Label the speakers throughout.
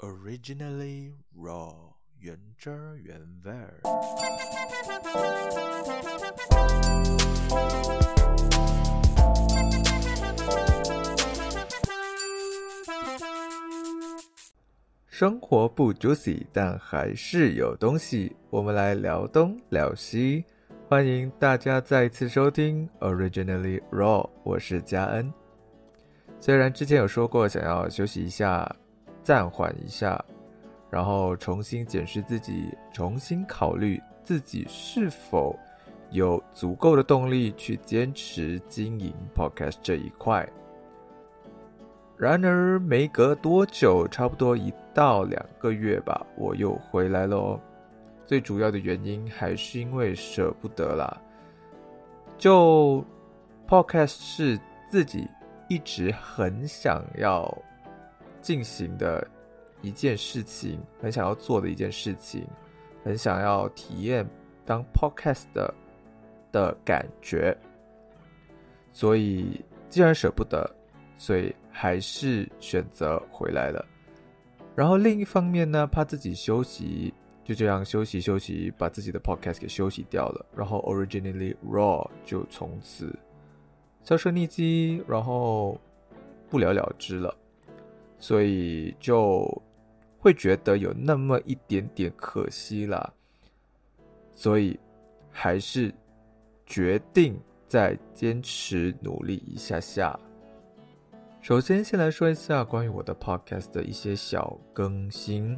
Speaker 1: Originally raw，原汁儿原味儿。生活不 juicy，但还是有东西。我们来聊东聊西，欢迎大家再次收听 Originally raw，我是嘉恩。虽然之前有说过想要休息一下。暂缓一下，然后重新检视自己，重新考虑自己是否有足够的动力去坚持经营 Podcast 这一块。然而，没隔多久，差不多一到两个月吧，我又回来了。最主要的原因还是因为舍不得啦。就 Podcast 是自己一直很想要。进行的一件事情，很想要做的一件事情，很想要体验当 podcast 的的感觉，所以既然舍不得，所以还是选择回来了。然后另一方面呢，怕自己休息，就这样休息休息，把自己的 podcast 给休息掉了。然后 originally raw 就从此销声匿迹，然后不了了之了。所以就会觉得有那么一点点可惜啦，所以还是决定再坚持努力一下下。首先，先来说一下关于我的 podcast 的一些小更新。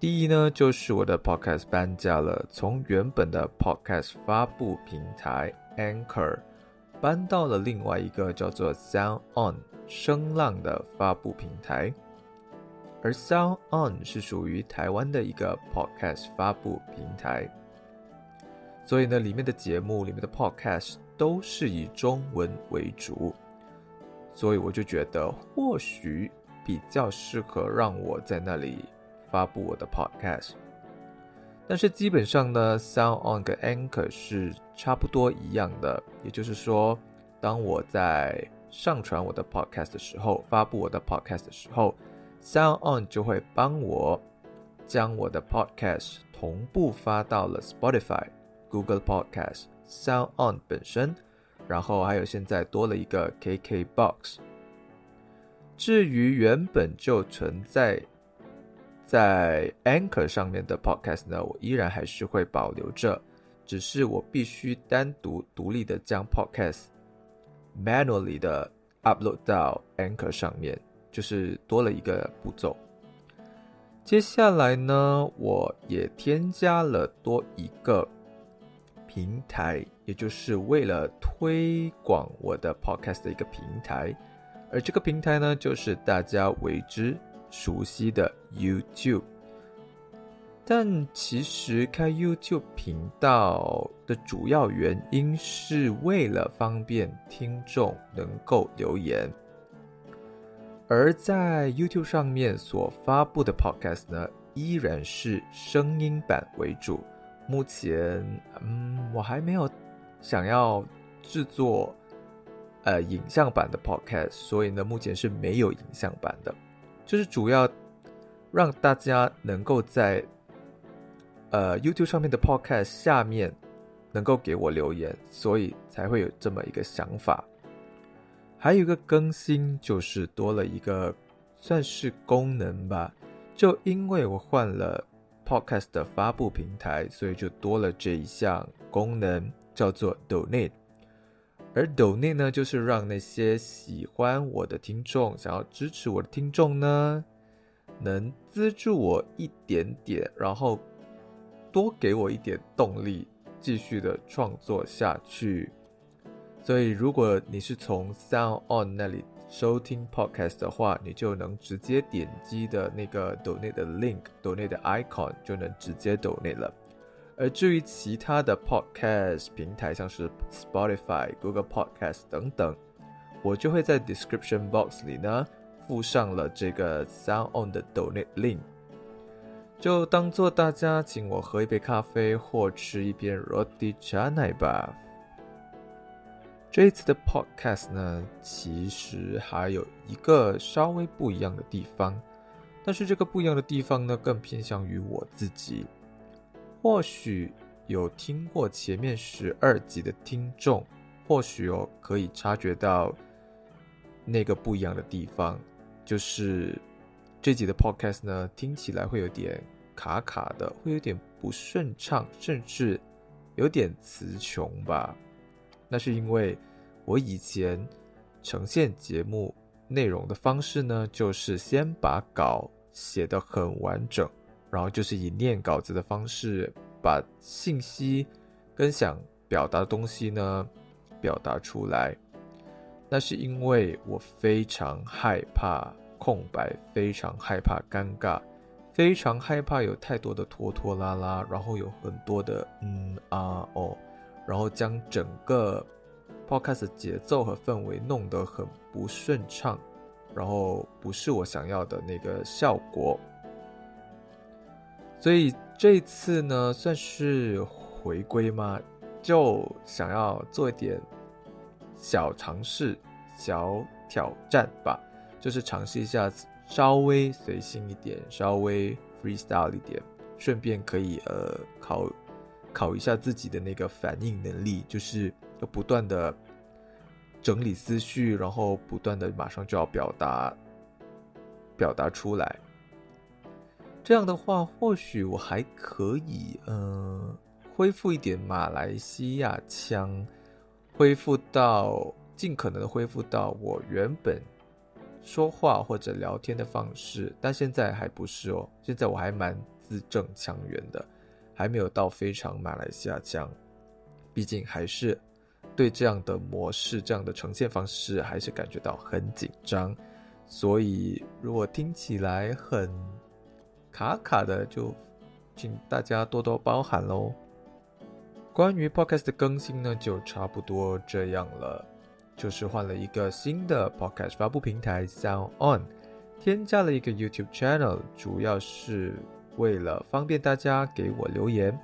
Speaker 1: 第一呢，就是我的 podcast 搬家了，从原本的 podcast 发布平台 Anchor 搬到了另外一个叫做 Sound On。声浪的发布平台，而 Sound On 是属于台湾的一个 Podcast 发布平台，所以呢，里面的节目、里面的 Podcast 都是以中文为主，所以我就觉得或许比较适合让我在那里发布我的 Podcast。但是基本上呢，Sound On 跟 Anchor 是差不多一样的，也就是说，当我在上传我的 podcast 的时候，发布我的 podcast 的时候，Sound On 就会帮我将我的 podcast 同步发到了 Spotify、Google Podcast、Sound On 本身，然后还有现在多了一个 KK Box。至于原本就存在在 Anchor 上面的 podcast 呢，我依然还是会保留着，只是我必须单独独立的将 podcast。Manually 的 upload 到 Anchor 上面，就是多了一个步骤。接下来呢，我也添加了多一个平台，也就是为了推广我的 podcast 的一个平台。而这个平台呢，就是大家为之熟悉的 YouTube。但其实开 YouTube 频道的主要原因是为了方便听众能够留言，而在 YouTube 上面所发布的 Podcast 呢，依然是声音版为主。目前，嗯，我还没有想要制作呃影像版的 Podcast，所以呢，目前是没有影像版的，就是主要让大家能够在。呃，YouTube 上面的 Podcast 下面能够给我留言，所以才会有这么一个想法。还有一个更新就是多了一个算是功能吧，就因为我换了 Podcast 的发布平台，所以就多了这一项功能，叫做 Donate。而 Donate 呢，就是让那些喜欢我的听众、想要支持我的听众呢，能资助我一点点，然后。多给我一点动力，继续的创作下去。所以，如果你是从 Sound On 那里收听 Podcast 的话，你就能直接点击的那个 Donate 的 Link，Donate 的 Icon 就能直接 Donate 了。而至于其他的 Podcast 平台，像是 Spotify、Google Podcast 等等，我就会在 Description Box 里呢附上了这个 Sound On 的 Donate Link。就当做大家请我喝一杯咖啡或吃一片 roti canai 吧。这一次的 podcast 呢，其实还有一个稍微不一样的地方，但是这个不一样的地方呢，更偏向于我自己。或许有听过前面十二集的听众，或许哦可以察觉到那个不一样的地方，就是这集的 podcast 呢，听起来会有点卡卡的，会有点不顺畅，甚至有点词穷吧。那是因为我以前呈现节目内容的方式呢，就是先把稿写得很完整，然后就是以念稿子的方式把信息跟想表达的东西呢表达出来。那是因为我非常害怕空白，非常害怕尴尬，非常害怕有太多的拖拖拉拉，然后有很多的嗯啊哦。然后将整个 podcast 节奏和氛围弄得很不顺畅，然后不是我想要的那个效果。所以这次呢，算是回归吗？就想要做一点小尝试、小挑战吧，就是尝试一下稍微随性一点、稍微 freestyle 一点，顺便可以呃考。考一下自己的那个反应能力，就是要不断的整理思绪，然后不断的马上就要表达，表达出来。这样的话，或许我还可以，嗯，恢复一点马来西亚腔，恢复到尽可能的恢复到我原本说话或者聊天的方式，但现在还不是哦，现在我还蛮字正腔圆的。还没有到非常马来西亚腔，毕竟还是对这样的模式、这样的呈现方式还是感觉到很紧张，所以如果听起来很卡卡的，就请大家多多包涵喽。关于 Podcast 的更新呢，就差不多这样了，就是换了一个新的 Podcast 发布平台 Sound On，添加了一个 YouTube Channel，主要是。为了方便大家给我留言，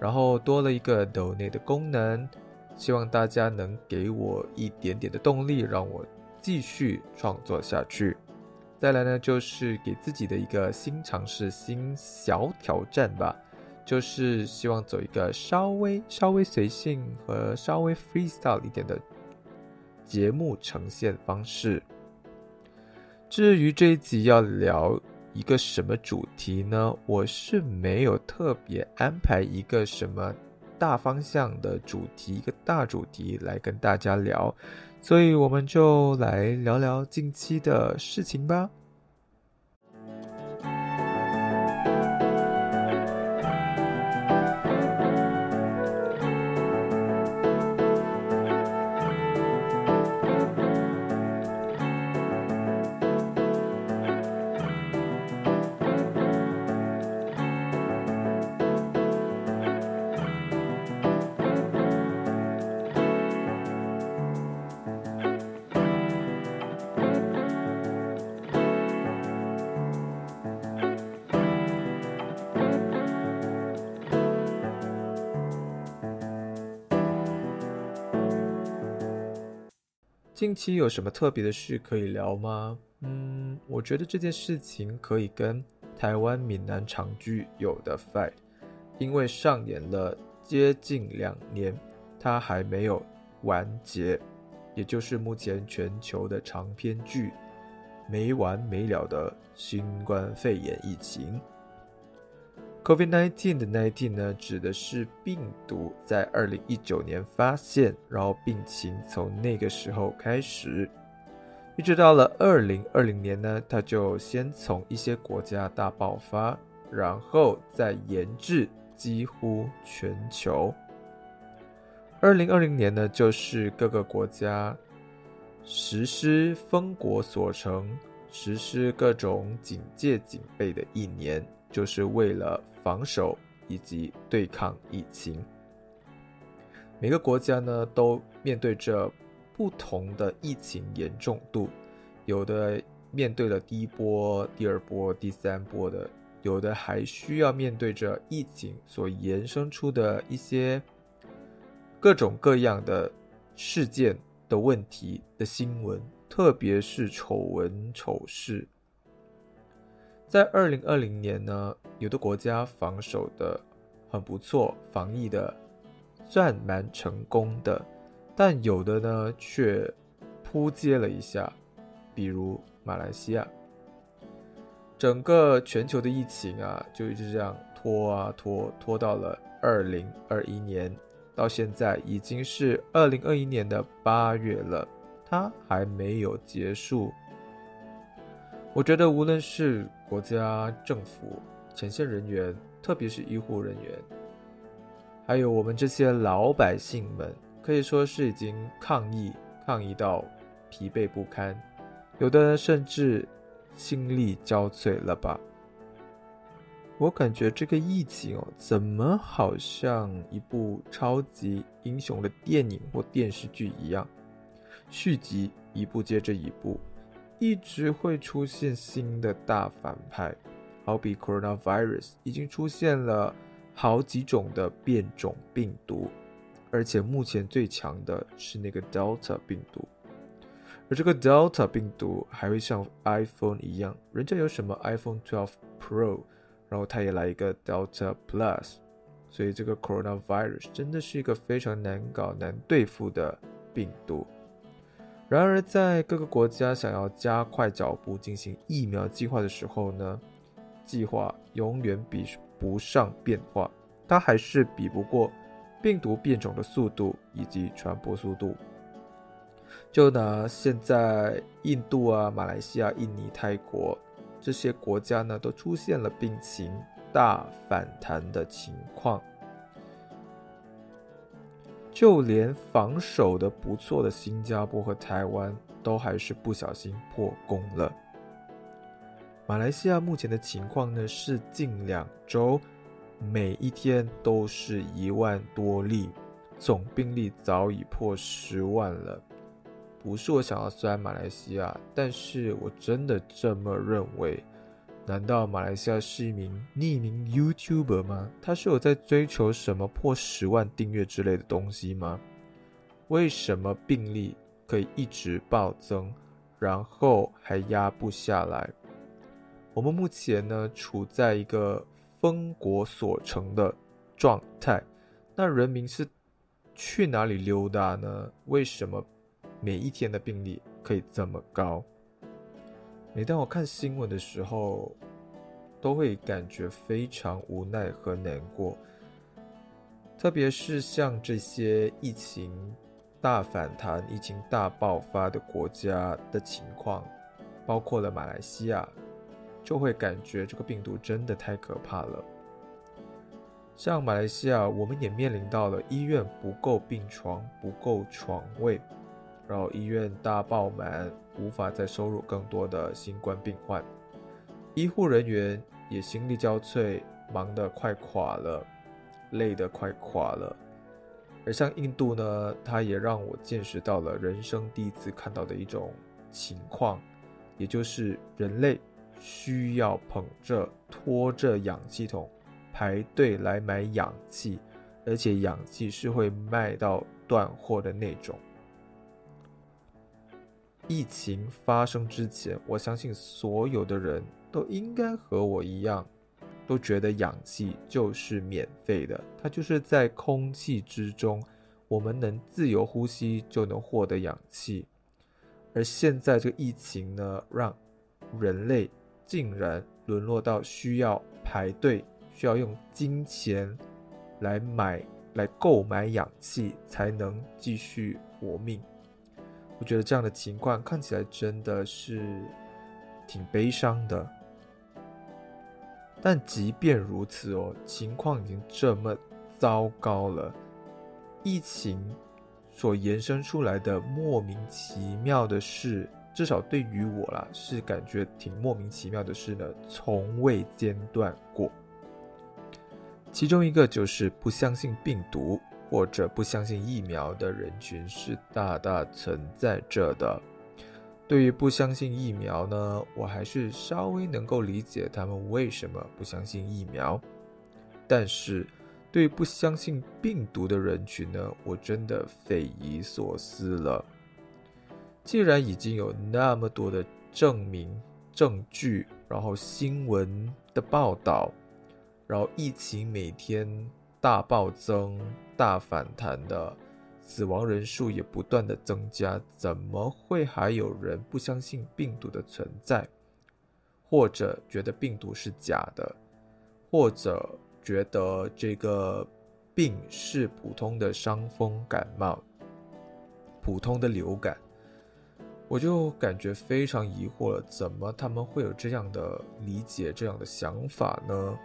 Speaker 1: 然后多了一个 Donate 的功能，希望大家能给我一点点的动力，让我继续创作下去。再来呢，就是给自己的一个新尝试、新小挑战吧，就是希望走一个稍微稍微随性和稍微 freestyle 一点的节目呈现方式。至于这一集要聊。一个什么主题呢？我是没有特别安排一个什么大方向的主题，一个大主题来跟大家聊，所以我们就来聊聊近期的事情吧。近期有什么特别的事可以聊吗？嗯，我觉得这件事情可以跟台湾闽南长剧有的 fight，因为上演了接近两年，它还没有完结，也就是目前全球的长篇剧没完没了的新冠肺炎疫情。COVID-19 的 nineteen 呢，指的是病毒在二零一九年发现，然后病情从那个时候开始，一直到了二零二零年呢，它就先从一些国家大爆发，然后再延至几乎全球。二零二零年呢，就是各个国家实施封国锁城、实施各种警戒警备的一年。就是为了防守以及对抗疫情。每个国家呢都面对着不同的疫情严重度，有的面对了第一波、第二波、第三波的，有的还需要面对着疫情所延伸出的一些各种各样的事件的问题的新闻，特别是丑闻丑事。在二零二零年呢，有的国家防守的很不错，防疫的算蛮成功的，但有的呢却扑街了一下，比如马来西亚。整个全球的疫情啊，就一直这样拖啊拖，拖到了二零二一年，到现在已经是二零二一年的八月了，它还没有结束。我觉得无论是国家政府、前线人员，特别是医护人员，还有我们这些老百姓们，可以说是已经抗疫抗疫到疲惫不堪，有的人甚至。心力交瘁了吧？我感觉这个疫情哦，怎么好像一部超级英雄的电影或电视剧一样，续集一部接着一部，一直会出现新的大反派。好比 coronavirus 已经出现了好几种的变种病毒，而且目前最强的是那个 Delta 病毒。而这个 Delta 病毒还会像 iPhone 一样，人家有什么 iPhone 12 Pro，然后它也来一个 Delta Plus，所以这个 Coronavirus 真的是一个非常难搞、难对付的病毒。然而，在各个国家想要加快脚步进行疫苗计划的时候呢，计划永远比不上变化，它还是比不过病毒变种的速度以及传播速度。就拿现在印度啊、马来西亚、印尼、泰国这些国家呢，都出现了病情大反弹的情况。就连防守的不错的新加坡和台湾，都还是不小心破功了。马来西亚目前的情况呢，是近两周每一天都是一万多例，总病例早已破十万了。不是我想要酸马来西亚，但是我真的这么认为。难道马来西亚是一名匿名 YouTuber 吗？他是有在追求什么破十万订阅之类的东西吗？为什么病例可以一直暴增，然后还压不下来？我们目前呢处在一个封国锁城的状态，那人民是去哪里溜达呢？为什么？每一天的病例可以这么高。每当我看新闻的时候，都会感觉非常无奈和难过。特别是像这些疫情大反弹、疫情大爆发的国家的情况，包括了马来西亚，就会感觉这个病毒真的太可怕了。像马来西亚，我们也面临到了医院不够病床、不够床位。然后医院大爆满，无法再收入更多的新冠病患，医护人员也心力交瘁，忙得快垮了，累得快垮了。而像印度呢，它也让我见识到了人生第一次看到的一种情况，也就是人类需要捧着、拖着氧气筒排队来买氧气，而且氧气是会卖到断货的那种。疫情发生之前，我相信所有的人都应该和我一样，都觉得氧气就是免费的，它就是在空气之中，我们能自由呼吸就能获得氧气。而现在这个疫情呢，让人类竟然沦落到需要排队，需要用金钱来买、来购买氧气才能继续活命。我觉得这样的情况看起来真的是挺悲伤的，但即便如此哦，情况已经这么糟糕了，疫情所延伸出来的莫名其妙的事，至少对于我啦，是感觉挺莫名其妙的事呢，从未间断过。其中一个就是不相信病毒。或者不相信疫苗的人群是大大存在着的。对于不相信疫苗呢，我还是稍微能够理解他们为什么不相信疫苗。但是，对于不相信病毒的人群呢，我真的匪夷所思了。既然已经有那么多的证明、证据然后新闻的报道，然后疫情每天大暴增、大反弹的，死亡人数也不断的增加，怎么会还有人不相信病毒的存在，或者觉得病毒是假的，或者觉得这个病是普通的伤风感冒、普通的流感？我就感觉非常疑惑了，怎么他们会有这样的理解、这样的想法呢？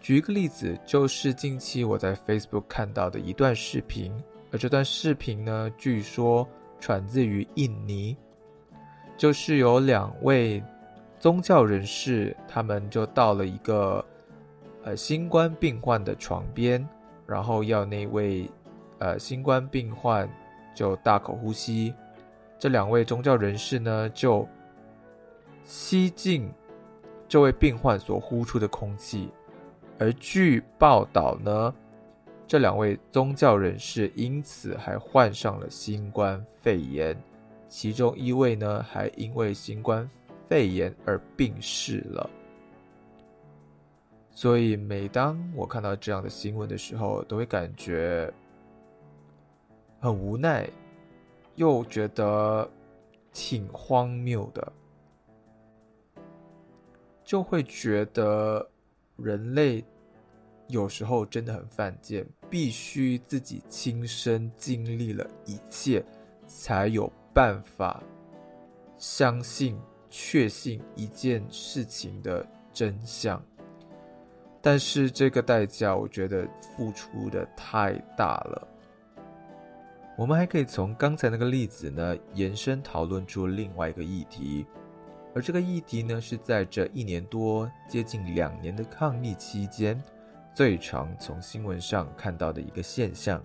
Speaker 1: 举一个例子，就是近期我在 Facebook 看到的一段视频，而这段视频呢，据说传自于印尼，就是有两位宗教人士，他们就到了一个呃新冠病患的床边，然后要那位呃新冠病患就大口呼吸。这两位宗教人士呢，就吸进这位病患所呼出的空气，而据报道呢，这两位宗教人士因此还患上了新冠肺炎，其中一位呢，还因为新冠肺炎而病逝了。所以，每当我看到这样的新闻的时候，都会感觉很无奈。又觉得挺荒谬的，就会觉得人类有时候真的很犯贱，必须自己亲身经历了一切，才有办法相信、确信一件事情的真相。但是这个代价，我觉得付出的太大了。我们还可以从刚才那个例子呢，延伸讨论出另外一个议题，而这个议题呢，是在这一年多、接近两年的抗疫期间，最常从新闻上看到的一个现象，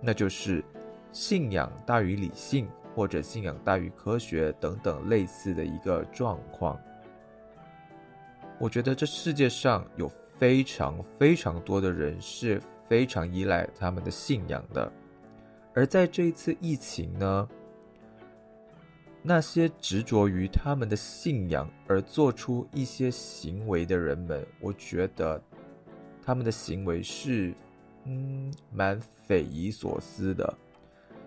Speaker 1: 那就是信仰大于理性，或者信仰大于科学等等类似的一个状况。我觉得这世界上有非常非常多的人是非常依赖他们的信仰的。而在这一次疫情呢，那些执着于他们的信仰而做出一些行为的人们，我觉得他们的行为是，嗯，蛮匪夷所思的。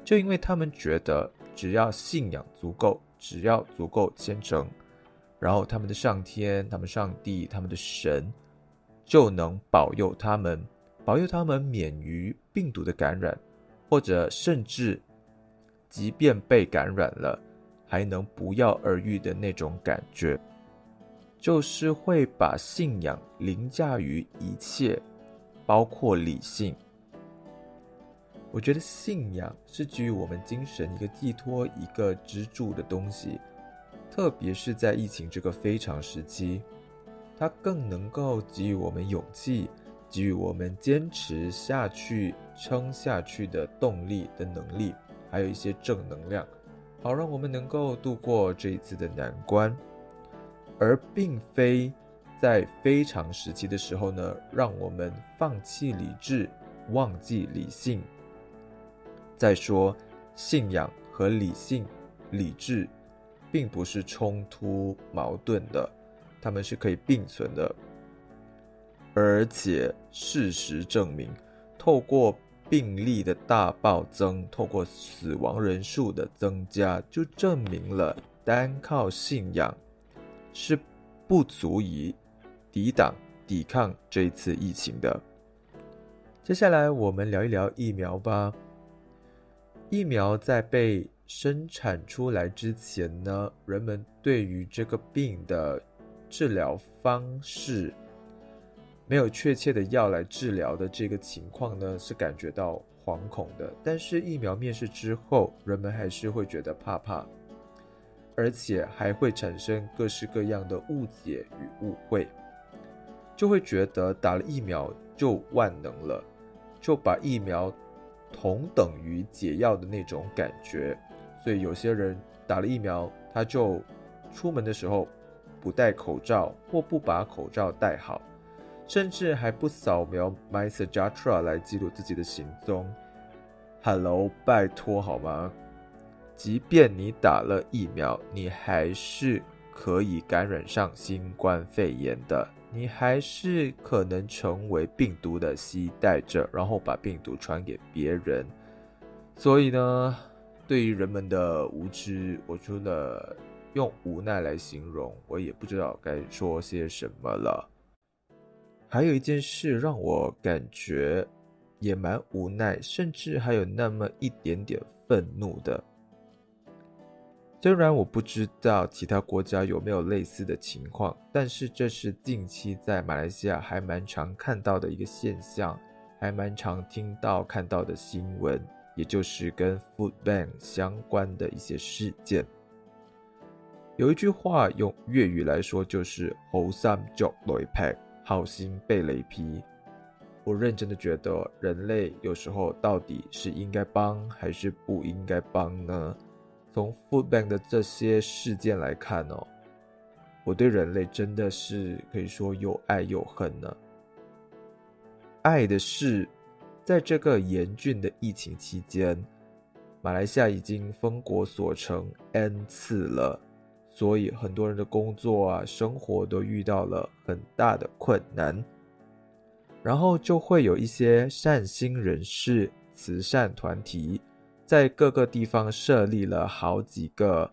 Speaker 1: 就因为他们觉得，只要信仰足够，只要足够虔诚，然后他们的上天、他们上帝、他们的神，就能保佑他们，保佑他们免于病毒的感染。或者甚至，即便被感染了，还能不药而愈的那种感觉，就是会把信仰凌驾于一切，包括理性。我觉得信仰是给予我们精神一个寄托、一个支柱的东西，特别是在疫情这个非常时期，它更能够给予我们勇气。给予我们坚持下去、撑下去的动力的能力，还有一些正能量，好让我们能够度过这一次的难关，而并非在非常时期的时候呢，让我们放弃理智、忘记理性。再说，信仰和理性、理智，并不是冲突矛盾的，他们是可以并存的。而且事实证明，透过病例的大暴增，透过死亡人数的增加，就证明了单靠信仰是不足以抵挡、抵抗这一次疫情的。接下来，我们聊一聊疫苗吧。疫苗在被生产出来之前呢，人们对于这个病的治疗方式。没有确切的药来治疗的这个情况呢，是感觉到惶恐的。但是疫苗面世之后，人们还是会觉得怕怕，而且还会产生各式各样的误解与误会，就会觉得打了疫苗就万能了，就把疫苗同等于解药的那种感觉。所以有些人打了疫苗，他就出门的时候不戴口罩或不把口罩戴好。甚至还不扫描 MySejahtera 来记录自己的行踪。Hello，拜托好吗？即便你打了疫苗，你还是可以感染上新冠肺炎的，你还是可能成为病毒的携带者，然后把病毒传给别人。所以呢，对于人们的无知，我除了用无奈来形容，我也不知道该说些什么了。还有一件事让我感觉也蛮无奈，甚至还有那么一点点愤怒的。虽然我不知道其他国家有没有类似的情况，但是这是近期在马来西亚还蛮常看到的一个现象，还蛮常听到看到的新闻，也就是跟 Food Bank 相关的一些事件。有一句话用粤语来说就是“猴三脚雷劈”。好心被雷劈，我认真的觉得人类有时候到底是应该帮还是不应该帮呢？从 Food Bank 的这些事件来看哦，我对人类真的是可以说又爱又恨呢。爱的是，在这个严峻的疫情期间，马来西亚已经封国锁城 N 次了。所以很多人的工作啊、生活都遇到了很大的困难，然后就会有一些善心人士、慈善团体，在各个地方设立了好几个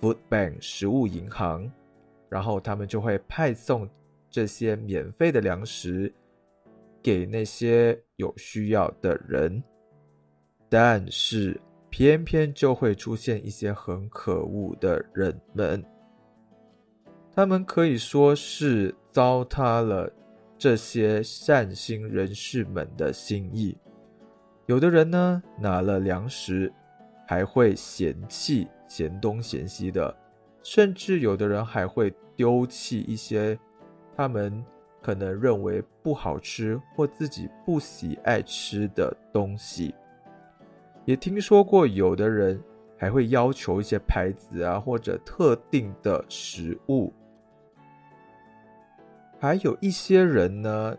Speaker 1: food bank 食物银行，然后他们就会派送这些免费的粮食给那些有需要的人，但是。偏偏就会出现一些很可恶的人们，他们可以说是糟蹋了这些善心人士们的心意。有的人呢，拿了粮食还会嫌弃、嫌东嫌西的，甚至有的人还会丢弃一些他们可能认为不好吃或自己不喜爱吃的东西。也听说过，有的人还会要求一些牌子啊，或者特定的食物。还有一些人呢，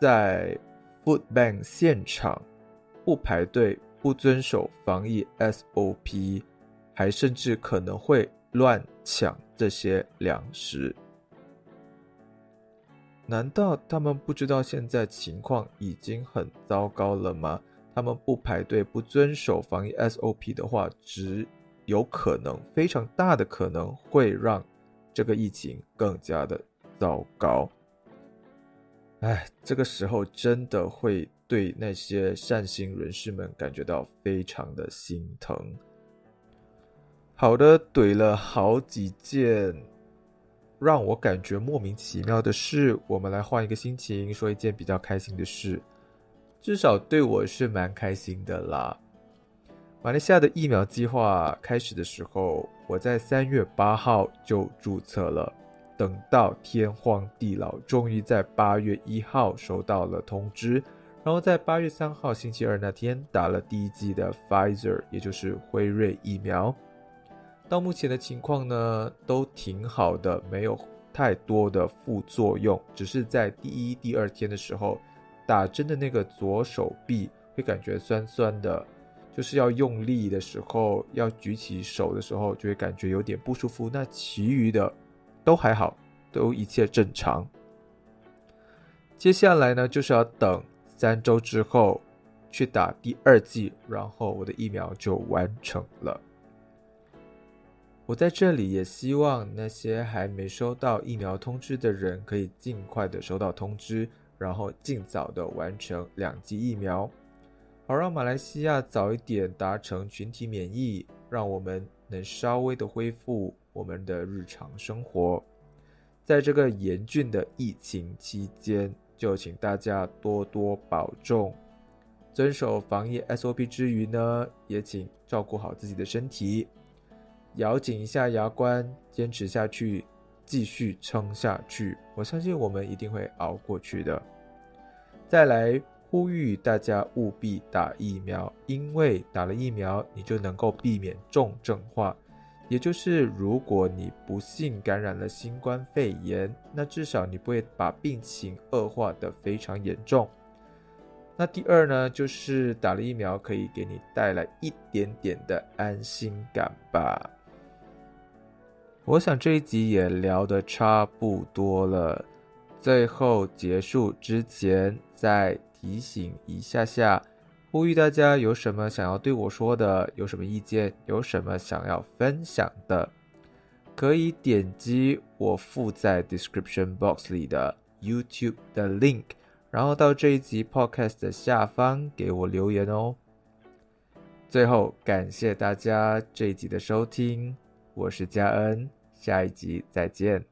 Speaker 1: 在 food bank 现场不排队、不遵守防疫 SOP，还甚至可能会乱抢这些粮食。难道他们不知道现在情况已经很糟糕了吗？他们不排队、不遵守防疫 SOP 的话，只有可能非常大的可能会让这个疫情更加的糟糕。哎，这个时候真的会对那些善心人士们感觉到非常的心疼。好的，怼了好几件让我感觉莫名其妙的事，我们来换一个心情，说一件比较开心的事。至少对我是蛮开心的啦。马来西亚的疫苗计划开始的时候，我在三月八号就注册了。等到天荒地老，终于在八月一号收到了通知，然后在八月三号星期二那天打了第一剂的 Pfizer，也就是辉瑞疫苗。到目前的情况呢，都挺好的，没有太多的副作用，只是在第一、第二天的时候。打针的那个左手臂会感觉酸酸的，就是要用力的时候，要举起手的时候就会感觉有点不舒服。那其余的都还好，都一切正常。接下来呢，就是要等三周之后去打第二剂，然后我的疫苗就完成了。我在这里也希望那些还没收到疫苗通知的人，可以尽快的收到通知。然后尽早的完成两剂疫苗，好让马来西亚早一点达成群体免疫，让我们能稍微的恢复我们的日常生活。在这个严峻的疫情期间，就请大家多多保重，遵守防疫 SOP 之余呢，也请照顾好自己的身体，咬紧一下牙关，坚持下去。继续撑下去，我相信我们一定会熬过去的。再来呼吁大家务必打疫苗，因为打了疫苗，你就能够避免重症化。也就是，如果你不幸感染了新冠肺炎，那至少你不会把病情恶化的非常严重。那第二呢，就是打了疫苗可以给你带来一点点的安心感吧。我想这一集也聊得差不多了。最后结束之前，再提醒一下下，呼吁大家有什么想要对我说的，有什么意见，有什么想要分享的，可以点击我附在 description box 里的 YouTube 的 link，然后到这一集 podcast 的下方给我留言哦。最后，感谢大家这一集的收听，我是嘉恩，下一集再见。